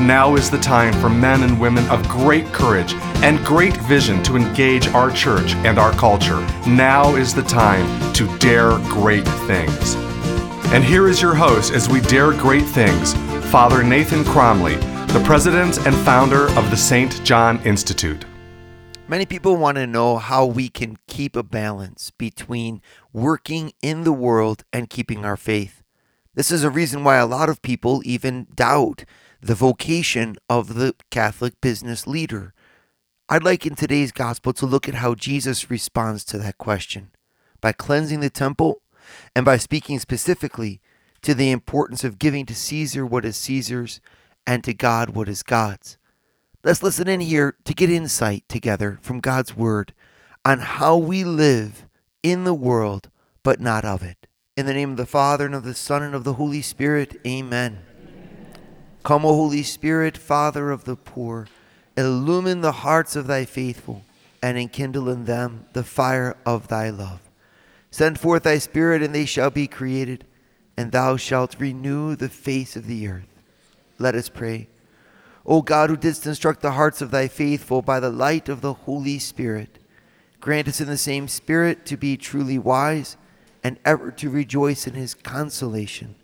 Now is the time for men and women of great courage and great vision to engage our church and our culture. Now is the time to dare great things. And here is your host as we dare great things, Father Nathan Cromly, the president and founder of the St. John Institute. Many people want to know how we can keep a balance between working in the world and keeping our faith. This is a reason why a lot of people even doubt the vocation of the Catholic business leader. I'd like in today's gospel to look at how Jesus responds to that question by cleansing the temple and by speaking specifically to the importance of giving to Caesar what is Caesar's and to God what is God's. Let's listen in here to get insight together from God's Word on how we live in the world, but not of it. In the name of the Father, and of the Son, and of the Holy Spirit, amen. Come, O Holy Spirit, Father of the poor, illumine the hearts of thy faithful, and enkindle in them the fire of thy love. Send forth thy Spirit, and they shall be created, and thou shalt renew the face of the earth. Let us pray. O God, who didst instruct the hearts of thy faithful by the light of the Holy Spirit, grant us in the same Spirit to be truly wise and ever to rejoice in his consolation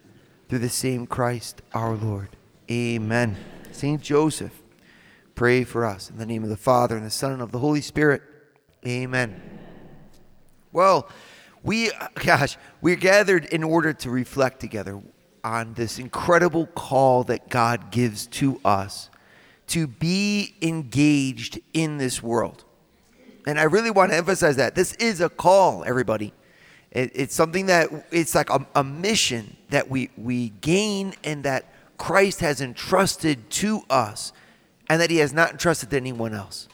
through the same Christ our Lord. Amen. Saint Joseph, pray for us. In the name of the Father, and the Son, and of the Holy Spirit. Amen. Well, we, gosh, we're gathered in order to reflect together on this incredible call that God gives to us to be engaged in this world. And I really want to emphasize that. This is a call, everybody. It, it's something that it's like a, a mission that we, we gain and that Christ has entrusted to us and that he has not entrusted to anyone else.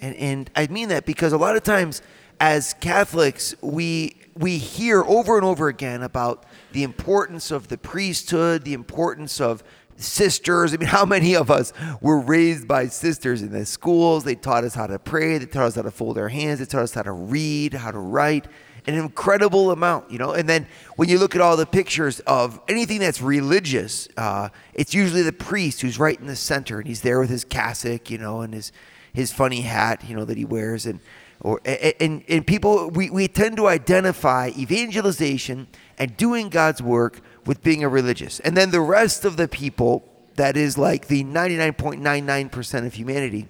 And, and I mean that because a lot of times as Catholics, we, we hear over and over again about the importance of the priesthood, the importance of sisters. I mean, how many of us were raised by sisters in the schools? They taught us how to pray, they taught us how to fold our hands, they taught us how to read, how to write. An incredible amount, you know. And then when you look at all the pictures of anything that's religious, uh, it's usually the priest who's right in the center, and he's there with his cassock, you know, and his his funny hat, you know, that he wears, and or and and people we, we tend to identify evangelization and doing God's work with being a religious. And then the rest of the people, that is like the 99.99% of humanity,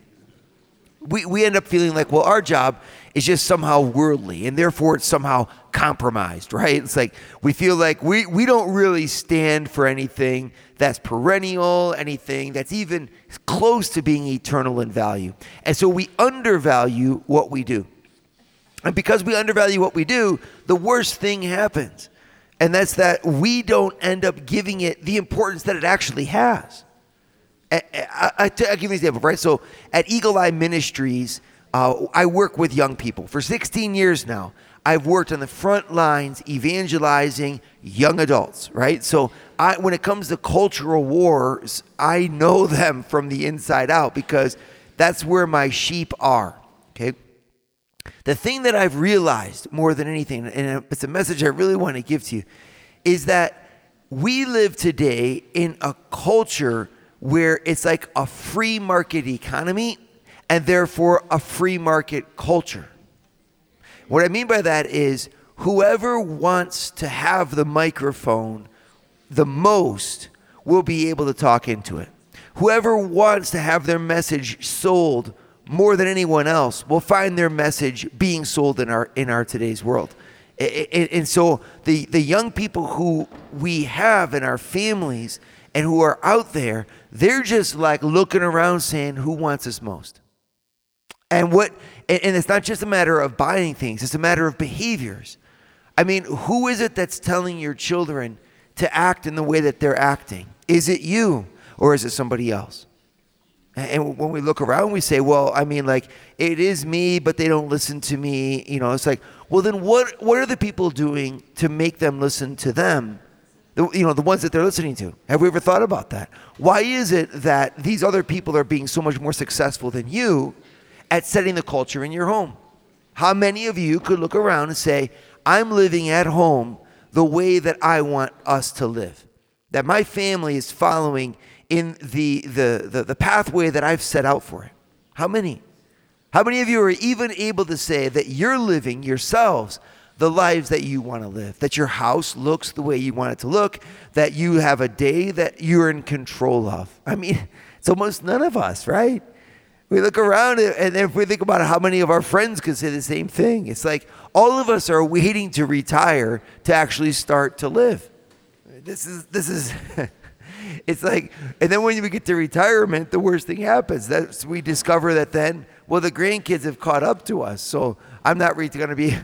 we, we end up feeling like, well, our job is just somehow worldly and therefore it's somehow compromised, right? It's like we feel like we, we don't really stand for anything that's perennial, anything that's even close to being eternal in value. And so we undervalue what we do. And because we undervalue what we do, the worst thing happens and that's that we don't end up giving it the importance that it actually has. I, will give you an example, right? So at Eagle Eye Ministries, uh, I work with young people. For 16 years now, I've worked on the front lines evangelizing young adults, right? So I, when it comes to cultural wars, I know them from the inside out because that's where my sheep are, okay? The thing that I've realized more than anything, and it's a message I really want to give to you, is that we live today in a culture where it's like a free market economy and therefore a free market culture. What I mean by that is whoever wants to have the microphone the most will be able to talk into it. Whoever wants to have their message sold more than anyone else will find their message being sold in our in our today's world. And so the, the young people who we have in our families and who are out there, they're just like looking around saying, who wants us most? And what and it's not just a matter of buying things, it's a matter of behaviors. I mean, who is it that's telling your children to act in the way that they're acting? Is it you or is it somebody else? And when we look around, we say, well, I mean, like, it is me, but they don't listen to me. You know, it's like, well, then what, what are the people doing to make them listen to them? The, you know, the ones that they're listening to. Have we ever thought about that? Why is it that these other people are being so much more successful than you at setting the culture in your home? How many of you could look around and say, I'm living at home the way that I want us to live? That my family is following in the, the, the, the pathway that I've set out for it? How many? How many of you are even able to say that you're living yourselves the lives that you want to live? That your house looks the way you want it to look? That you have a day that you're in control of? I mean, it's almost none of us, right? We look around and if we think about how many of our friends could say the same thing, it's like all of us are waiting to retire to actually start to live. This is this is it's like, and then when we get to retirement, the worst thing happens. That's we discover that then, well, the grandkids have caught up to us. So I'm not really going to be.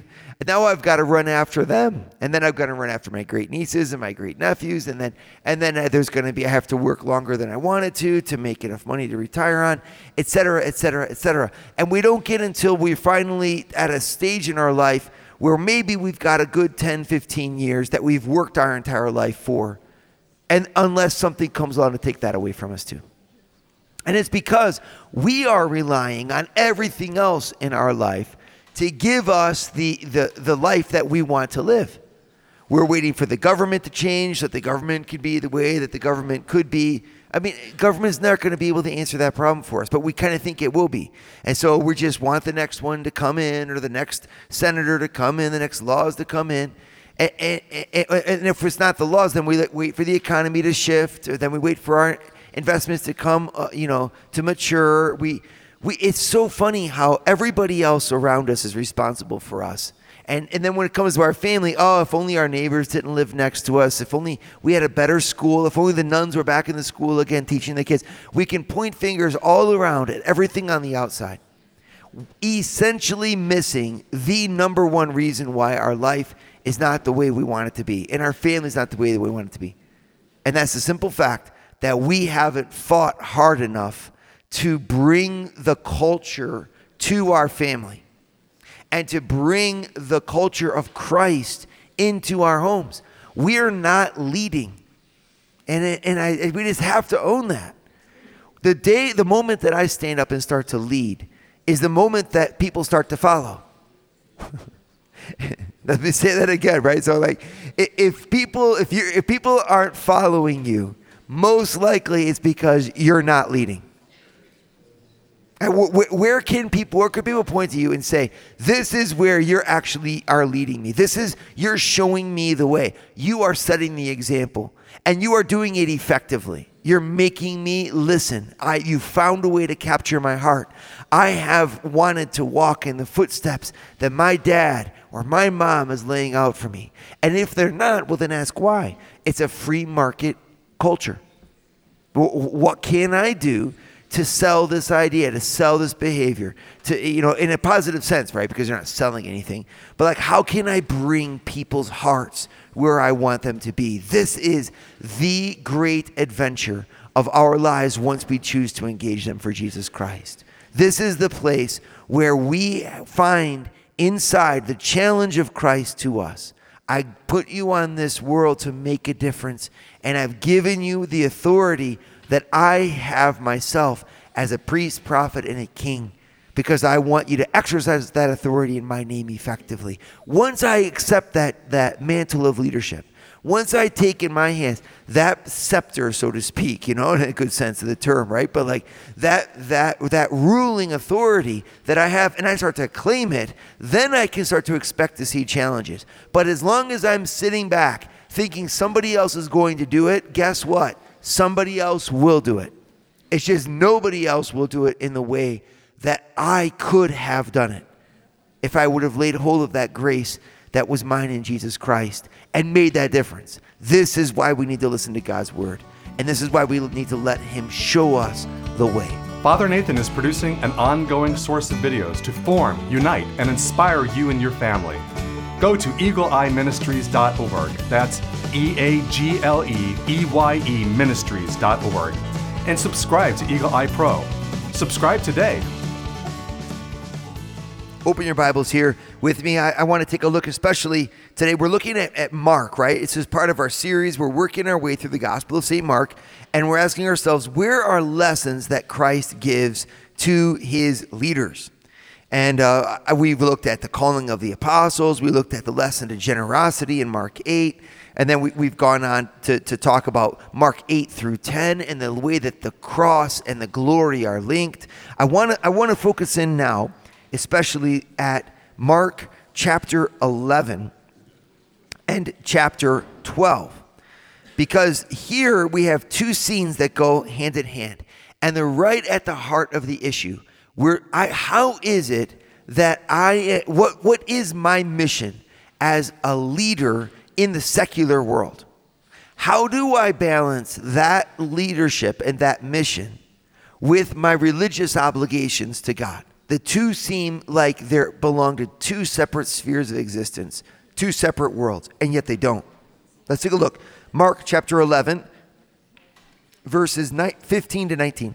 Now I've got to run after them, and then I've got to run after my great nieces and my great nephews, and then and then uh, there's going to be I have to work longer than I wanted to to make enough money to retire on, et cetera, et cetera, et cetera. And we don't get until we're finally at a stage in our life where maybe we've got a good 10, 15 years that we've worked our entire life for and unless something comes along to take that away from us too. And it's because we are relying on everything else in our life to give us the, the, the life that we want to live. We're waiting for the government to change that the government could be the way that the government could be. I mean, government's not going to be able to answer that problem for us, but we kind of think it will be. And so we just want the next one to come in or the next senator to come in, the next laws to come in. And, and, and, if it's not the laws, then we wait for the economy to shift, or then we wait for our investments to come, uh, you know, to mature. We, we, it's so funny how everybody else around us is responsible for us. And, and then when it comes to our family, oh, if only our neighbors didn't live next to us, if only we had a better school, if only the nuns were back in the school again teaching the kids. We can point fingers all around at everything on the outside, essentially missing the number one reason why our life is not the way we want it to be, and our family is not the way that we want it to be. And that's the simple fact that we haven't fought hard enough to bring the culture to our family and to bring the culture of Christ into our homes. We're not leading. And, it, and I, we just have to own that. The day, the moment that I stand up and start to lead is the moment that people start to follow. Let me say that again, right? So like if people if you if people aren't following you, most likely it's because you're not leading. Where can people where can people point to you and say, "This is where you're actually are leading me. This is you're showing me the way. You are setting the example and you are doing it effectively." You're making me listen. I, you found a way to capture my heart. I have wanted to walk in the footsteps that my dad or my mom is laying out for me. And if they're not, well, then ask why. It's a free market culture. What can I do to sell this idea, to sell this behavior, to, you know, in a positive sense, right? Because you're not selling anything. But like, how can I bring people's hearts where I want them to be? This is the great adventure of our lives once we choose to engage them for Jesus Christ. This is the place where we find inside the challenge of Christ to us. I put you on this world to make a difference, and I've given you the authority that I have myself as a priest, prophet, and a king because I want you to exercise that authority in my name effectively. Once I accept that, that mantle of leadership, once I take in my hands that scepter, so to speak, you know, in a good sense of the term, right? But like that that that ruling authority that I have, and I start to claim it, then I can start to expect to see challenges. But as long as I'm sitting back thinking somebody else is going to do it, guess what? Somebody else will do it. It's just nobody else will do it in the way that I could have done it if I would have laid hold of that grace that was mine in Jesus Christ and made that difference. This is why we need to listen to God's word. And this is why we need to let Him show us the way. Father Nathan is producing an ongoing source of videos to form, unite, and inspire you and your family. Go to eagleeyeministries.org. That's E A G L E E Y E ministries.org and subscribe to Eagle Eye Pro Subscribe today. Open your Bibles here with me. I, I want to take a look, especially today. We're looking at, at Mark, right? This is part of our series. We're working our way through the Gospel of St. Mark, and we're asking ourselves, where are lessons that Christ gives to his leaders? And uh, we've looked at the calling of the apostles. We looked at the lesson of generosity in Mark 8. And then we, have gone on to, to talk about Mark 8 through 10 and the way that the cross and the glory are linked. I want to I wanna focus in now especially at Mark chapter 11 and chapter 12. Because here we have two scenes that go hand in hand, and they're right at the heart of the issue. Where I, how is it that I, eh, what, what is my mission as a leader in the secular world? How do I balance that leadership and that mission with my religious obligations to God? the two seem like they belong to two separate spheres of existence, two separate worlds, and yet they don't. Let's take a look. Mark chapter 11, verses 15 to 19.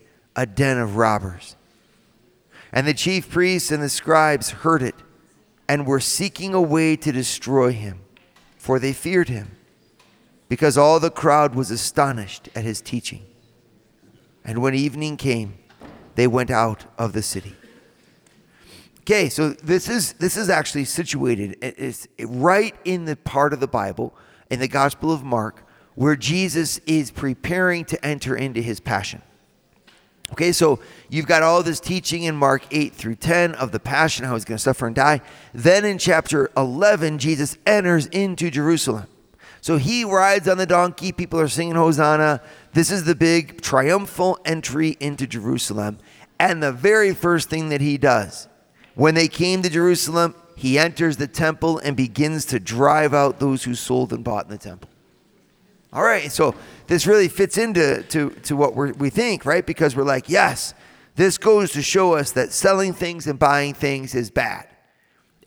a den of robbers. And the chief priests and the scribes heard it and were seeking a way to destroy him, for they feared him, because all the crowd was astonished at his teaching. And when evening came, they went out of the city. Okay, so this is this is actually situated it's right in the part of the Bible in the Gospel of Mark where Jesus is preparing to enter into his passion. Okay, so you've got all this teaching in Mark 8 through 10 of the passion, how he's going to suffer and die. Then in chapter 11, Jesus enters into Jerusalem. So he rides on the donkey. People are singing Hosanna. This is the big triumphal entry into Jerusalem. And the very first thing that he does when they came to Jerusalem, he enters the temple and begins to drive out those who sold and bought in the temple. All right, so this really fits into to, to what we we think, right? Because we're like, yes, this goes to show us that selling things and buying things is bad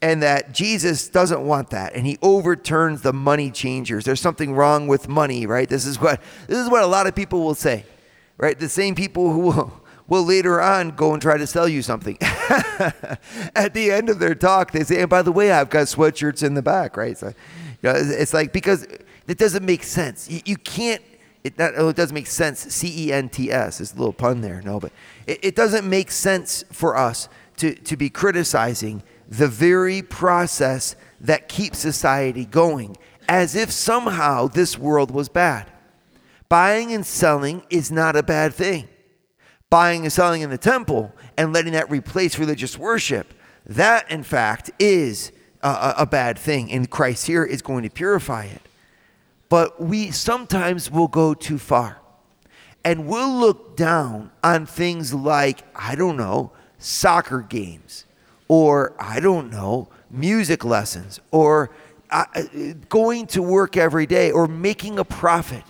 and that Jesus doesn't want that and he overturns the money changers. There's something wrong with money, right? This is what this is what a lot of people will say. Right? The same people who will, will later on go and try to sell you something. At the end of their talk, they say, and by the way, I've got sweatshirts in the back, right? So, you know, it's like because it doesn't make sense. You, you can't it, oh, it doesn't make sense. C E N T S is a little pun there. No, but it, it doesn't make sense for us to, to be criticizing the very process that keeps society going, as if somehow this world was bad. Buying and selling is not a bad thing. Buying and selling in the temple and letting that replace religious worship, that in fact is a, a bad thing, and Christ here is going to purify it. But we sometimes will go too far and we'll look down on things like, I don't know, soccer games or I don't know, music lessons, or uh, going to work every day, or making a profit.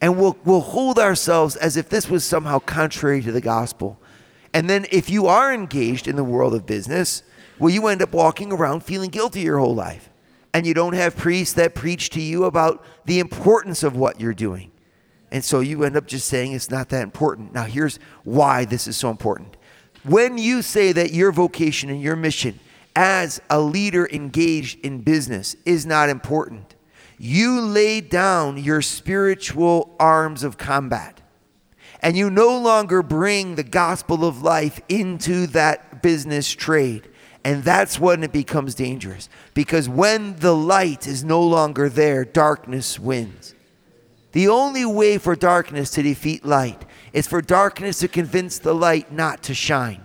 And we'll, we'll hold ourselves as if this was somehow contrary to the gospel. And then if you are engaged in the world of business, well, you end up walking around feeling guilty your whole life. And you don't have priests that preach to you about the importance of what you're doing. And so you end up just saying it's not that important. Now, here's why this is so important when you say that your vocation and your mission as a leader engaged in business is not important, you lay down your spiritual arms of combat and you no longer bring the gospel of life into that business trade. And that's when it becomes dangerous. Because when the light is no longer there, darkness wins. The only way for darkness to defeat light is for darkness to convince the light not to shine.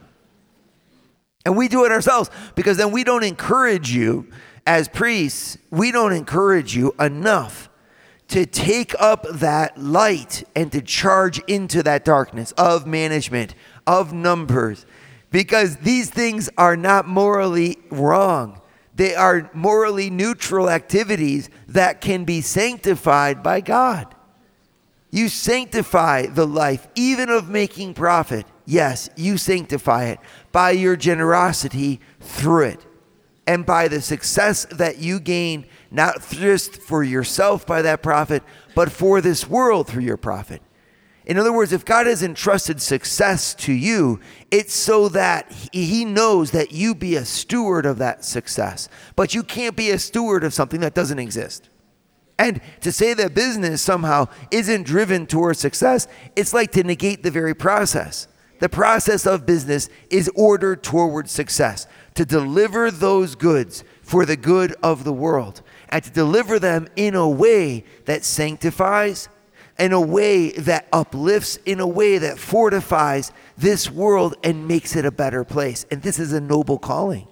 And we do it ourselves because then we don't encourage you as priests, we don't encourage you enough to take up that light and to charge into that darkness of management, of numbers because these things are not morally wrong. They are morally neutral activities that can be sanctified by God. You sanctify the life, even of making profit. Yes, you sanctify it by your generosity through it and by the success that you gain, not just for yourself by that profit, but for this world through your profit. In other words, if God has entrusted success to you, it's so that He knows that you be a steward of that success. But you can't be a steward of something that doesn't exist. And to say that business somehow isn't driven towards success, it's like to negate the very process. The process of business is ordered towards success, to deliver those goods for the good of the world, and to deliver them in a way that sanctifies, in a way that uplifts, in a way that fortifies this world and makes it a better place. And this is a noble calling.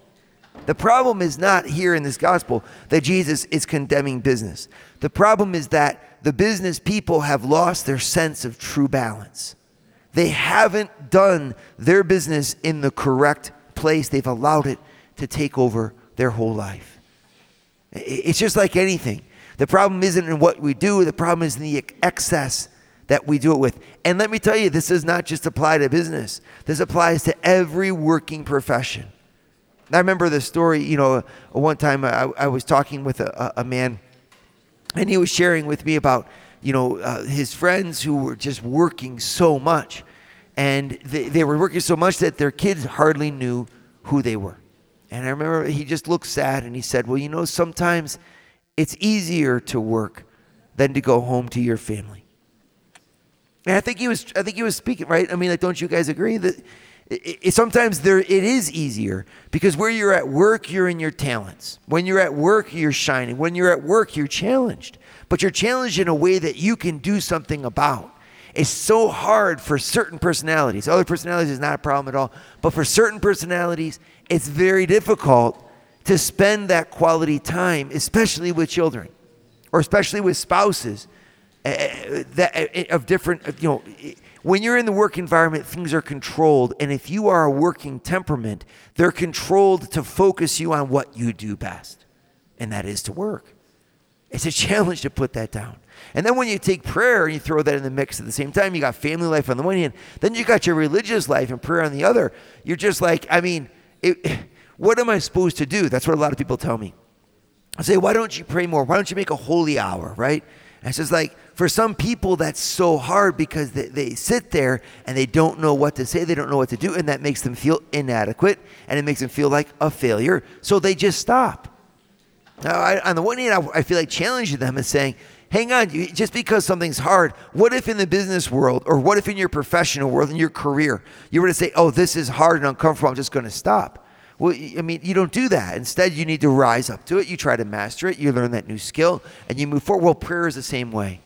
The problem is not here in this gospel that Jesus is condemning business. The problem is that the business people have lost their sense of true balance. They haven't done their business in the correct place, they've allowed it to take over their whole life. It's just like anything. The problem isn't in what we do, the problem is in the excess that we do it with. And let me tell you, this does not just apply to business, this applies to every working profession. I remember the story, you know, one time I, I was talking with a, a, man, and he was sharing with me about, you know, uh, his friends who were just working so much. And they, they were working so much that their kids hardly knew who they were. And I remember he just looked sad and he said, Well, you know, sometimes it's easier to work than to go home to your family. And I think he was I think he was speaking right. I mean, like, don't you guys agree that it, it, sometimes there it is easier because where you're at work, you're in your talents. When you're at work, you're shining. When you're at work, you're challenged. But you're challenged in a way that you can do something about. It's so hard for certain personalities. Other personalities is not a problem at all. But for certain personalities, it's very difficult to spend that quality time, especially with children or especially with spouses uh, that, uh, of different, you know, when you're in the work environment, things are controlled. And if you are a working temperament, they're controlled to focus you on what you do best, and that is to work. It's a challenge to put that down. And then when you take prayer and you throw that in the mix at the same time, you got family life on the one hand, then you got your religious life and prayer on the other. You're just like, I mean, it, what am I supposed to do? That's what a lot of people tell me. I say, why don't you pray more? Why don't you make a holy hour, right? And it's just like, for some people, that's so hard because they, they sit there and they don't know what to say, they don't know what to do, and that makes them feel inadequate and it makes them feel like a failure. So they just stop. Now, I, on the one hand, I, I feel like challenging them and saying, hang on, just because something's hard, what if in the business world or what if in your professional world, in your career, you were to say, oh, this is hard and uncomfortable, I'm just going to stop? Well, I mean, you don't do that. Instead, you need to rise up to it. You try to master it. You learn that new skill and you move forward. Well, prayer is the same way.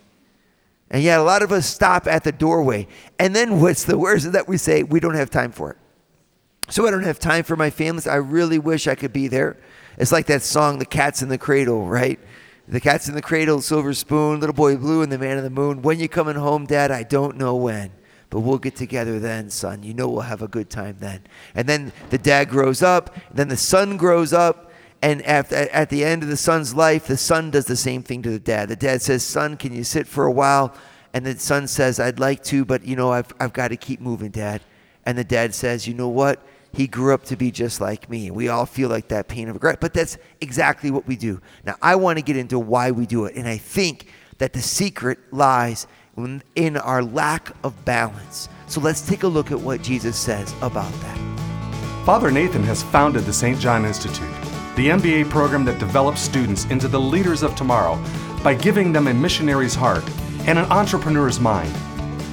And yet, a lot of us stop at the doorway. And then what's the worst is that we say, we don't have time for it. So I don't have time for my families. I really wish I could be there. It's like that song, The Cat's in the Cradle, right? The Cat's in the Cradle, Silver Spoon, Little Boy Blue, and The Man in the Moon. When you coming home, Dad? I don't know when but we'll get together then, son. You know we'll have a good time then. And then the dad grows up, then the son grows up, and at, at the end of the son's life, the son does the same thing to the dad. The dad says, Son, can you sit for a while? And the son says, I'd like to, but you know, I've, I've got to keep moving, dad. And the dad says, You know what? He grew up to be just like me. We all feel like that pain of regret, but that's exactly what we do. Now, I want to get into why we do it. And I think that the secret lies in our lack of balance. So let's take a look at what Jesus says about that. Father Nathan has founded the St. John Institute, the MBA program that develops students into the leaders of tomorrow by giving them a missionary's heart and an entrepreneur's mind.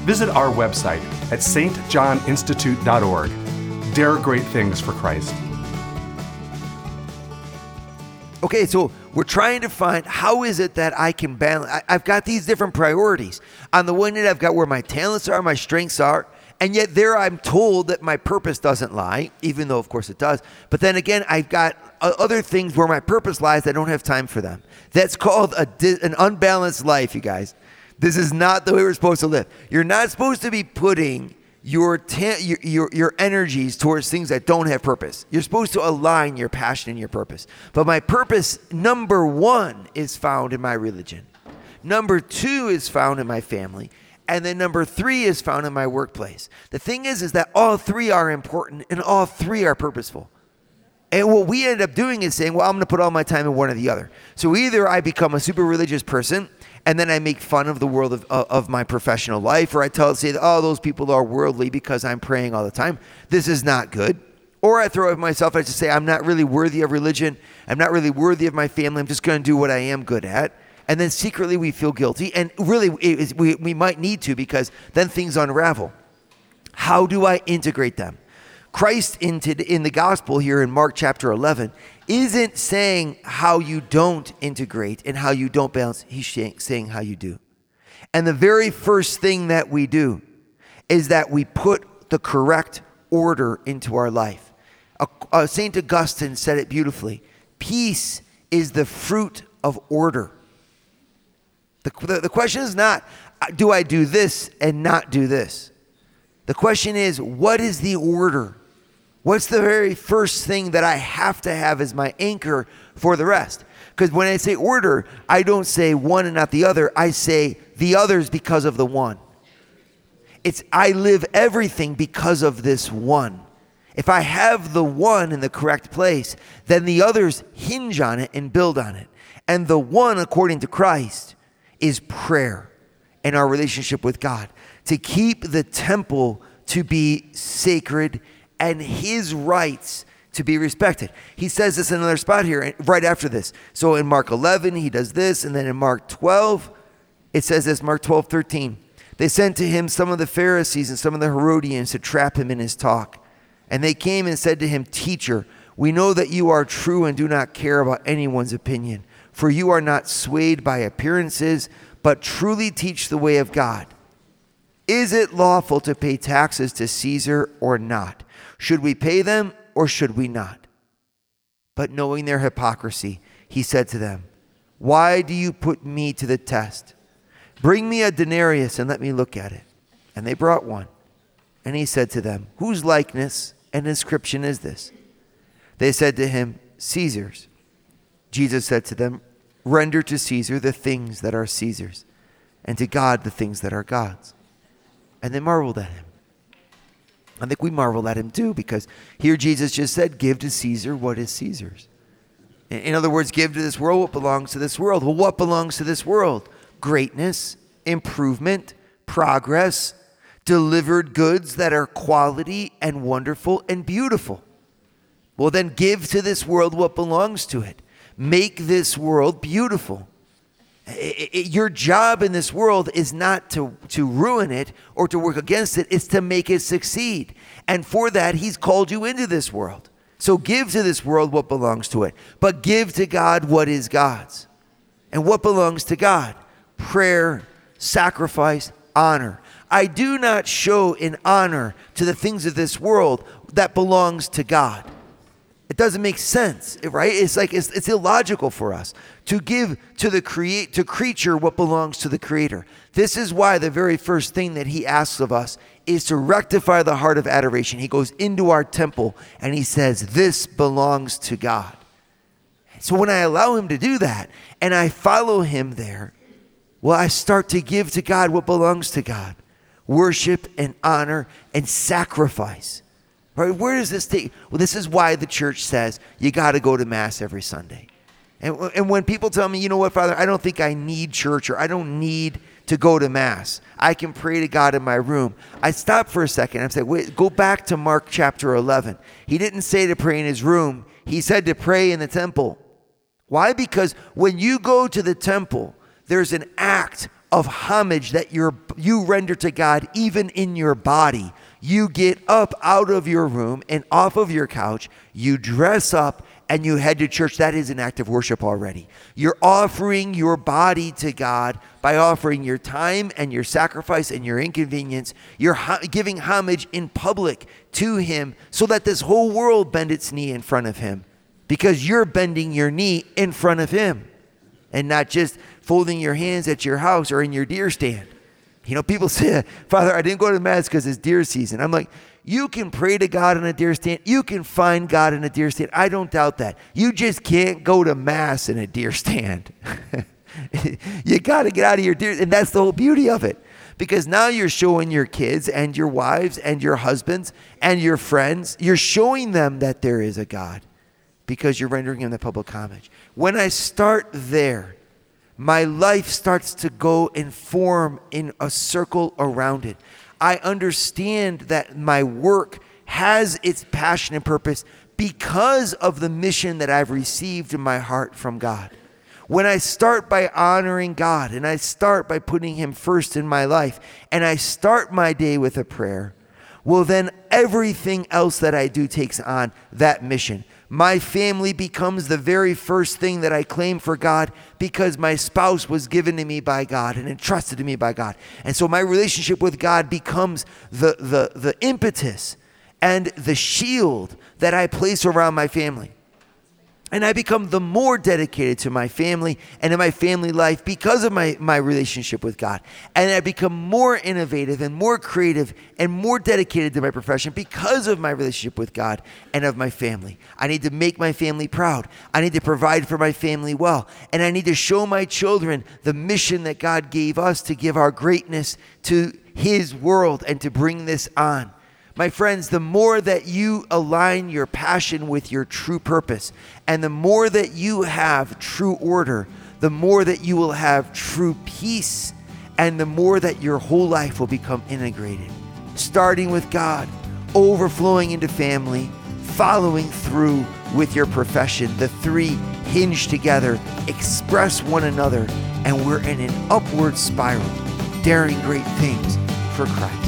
Visit our website at stjohninstitute.org. Dare great things for Christ. Okay, so we're trying to find how is it that I can balance. I, have got these different priorities. On the one hand, I've got where my talents are, my strengths are, and yet there I'm told that my purpose doesn't lie, even though of course it does. But then again, I've got uh, other things where my purpose lies. I don't have time for them. That's called a, an unbalanced life, you guys. This is not the way we're supposed to live. You're not supposed to be putting your, ta- your, your, your energies towards things that don't have purpose. You're supposed to align your passion and your purpose. But my purpose, number one, is found in my religion. Number two is found in my family. And then number three is found in my workplace. The thing is, is that all three are important and all three are purposeful. And what we end up doing is saying, well, I'm going to put all my time in one or the other. So either I become a super religious person and then I make fun of the world of, uh, of my professional life, or I tell say, oh, those people are worldly because I'm praying all the time. This is not good. Or I throw at myself, I just say, I'm not really worthy of religion. I'm not really worthy of my family. I'm just going to do what I am good at. And then secretly we feel guilty. And really, we, we might need to because then things unravel. How do I integrate them? Christ in, in the gospel here in Mark chapter 11 isn't saying how you don't integrate and how you don't balance. He's saying how you do. And the very first thing that we do is that we put the correct order into our life. Uh, St. Augustine said it beautifully peace is the fruit of order. The, the, the question is not, uh, do I do this and not do this? The question is, what is the order? What's the very first thing that I have to have as my anchor for the rest? Because when I say order, I don't say one and not the other. I say the others because of the one. It's I live everything because of this one. If I have the one in the correct place, then the others hinge on it and build on it. And the one, according to Christ, is prayer and our relationship with God. To keep the temple to be sacred and his rights to be respected. He says this in another spot here, right after this. So in Mark 11, he does this, and then in Mark 12, it says this Mark 12, 13. They sent to him some of the Pharisees and some of the Herodians to trap him in his talk. And they came and said to him, Teacher, we know that you are true and do not care about anyone's opinion, for you are not swayed by appearances, but truly teach the way of God. Is it lawful to pay taxes to Caesar or not? Should we pay them or should we not? But knowing their hypocrisy, he said to them, Why do you put me to the test? Bring me a denarius and let me look at it. And they brought one. And he said to them, Whose likeness and inscription is this? They said to him, Caesar's. Jesus said to them, Render to Caesar the things that are Caesar's, and to God the things that are God's. And they marveled at him. I think we marvel at him too because here Jesus just said, Give to Caesar what is Caesar's. In other words, give to this world what belongs to this world. Well, what belongs to this world? Greatness, improvement, progress, delivered goods that are quality and wonderful and beautiful. Well, then give to this world what belongs to it. Make this world beautiful it, it, your job in this world is not to, to ruin it or to work against it, it's to make it succeed. And for that, He's called you into this world. So give to this world what belongs to it, but give to God what is God's. And what belongs to God? Prayer, sacrifice, honor. I do not show in honor to the things of this world that belongs to God. It doesn't make sense, right? It's like it's, it's illogical for us to give to the create to creature what belongs to the creator. This is why the very first thing that he asks of us is to rectify the heart of adoration. He goes into our temple and he says, "This belongs to God." So when I allow him to do that and I follow him there, well, I start to give to God what belongs to God. Worship and honor and sacrifice. Right? Where does this take? Well, this is why the church says you got to go to Mass every Sunday. And, and when people tell me, you know what, Father, I don't think I need church or I don't need to go to Mass, I can pray to God in my room. I stop for a second. I say, wait, go back to Mark chapter 11. He didn't say to pray in his room, he said to pray in the temple. Why? Because when you go to the temple, there's an act of homage that you you render to God even in your body you get up out of your room and off of your couch, you dress up, and you head to church, that is an act of worship already. You're offering your body to God by offering your time and your sacrifice and your inconvenience. You're giving homage in public to Him so that this whole world bend its knee in front of Him because you're bending your knee in front of Him and not just folding your hands at your house or in your deer stand. You know, people say, Father, I didn't go to Mass because it's deer season. I'm like, you can pray to God in a deer stand. You can find God in a deer stand. I don't doubt that. You just can't go to Mass in a deer stand. you got to get out of your deer. And that's the whole beauty of it. Because now you're showing your kids and your wives and your husbands and your friends, you're showing them that there is a God because you're rendering him the public homage. When I start there, my life starts to go and form in a circle around it. I understand that my work has its passion and purpose because of the mission that I've received in my heart from God. When I start by honoring God and I start by putting Him first in my life and I start my day with a prayer, well, then everything else that I do takes on that mission. My family becomes the very first thing that I claim for God because my spouse was given to me by God and entrusted to me by God. And so my relationship with God becomes the, the, the impetus and the shield that I place around my family. And I become the more dedicated to my family and in my family life because of my, my relationship with God. And I become more innovative and more creative and more dedicated to my profession because of my relationship with God and of my family. I need to make my family proud. I need to provide for my family well. And I need to show my children the mission that God gave us to give our greatness to His world and to bring this on. My friends, the more that you align your passion with your true purpose, and the more that you have true order, the more that you will have true peace, and the more that your whole life will become integrated. Starting with God, overflowing into family, following through with your profession. The three hinge together, express one another, and we're in an upward spiral, daring great things for Christ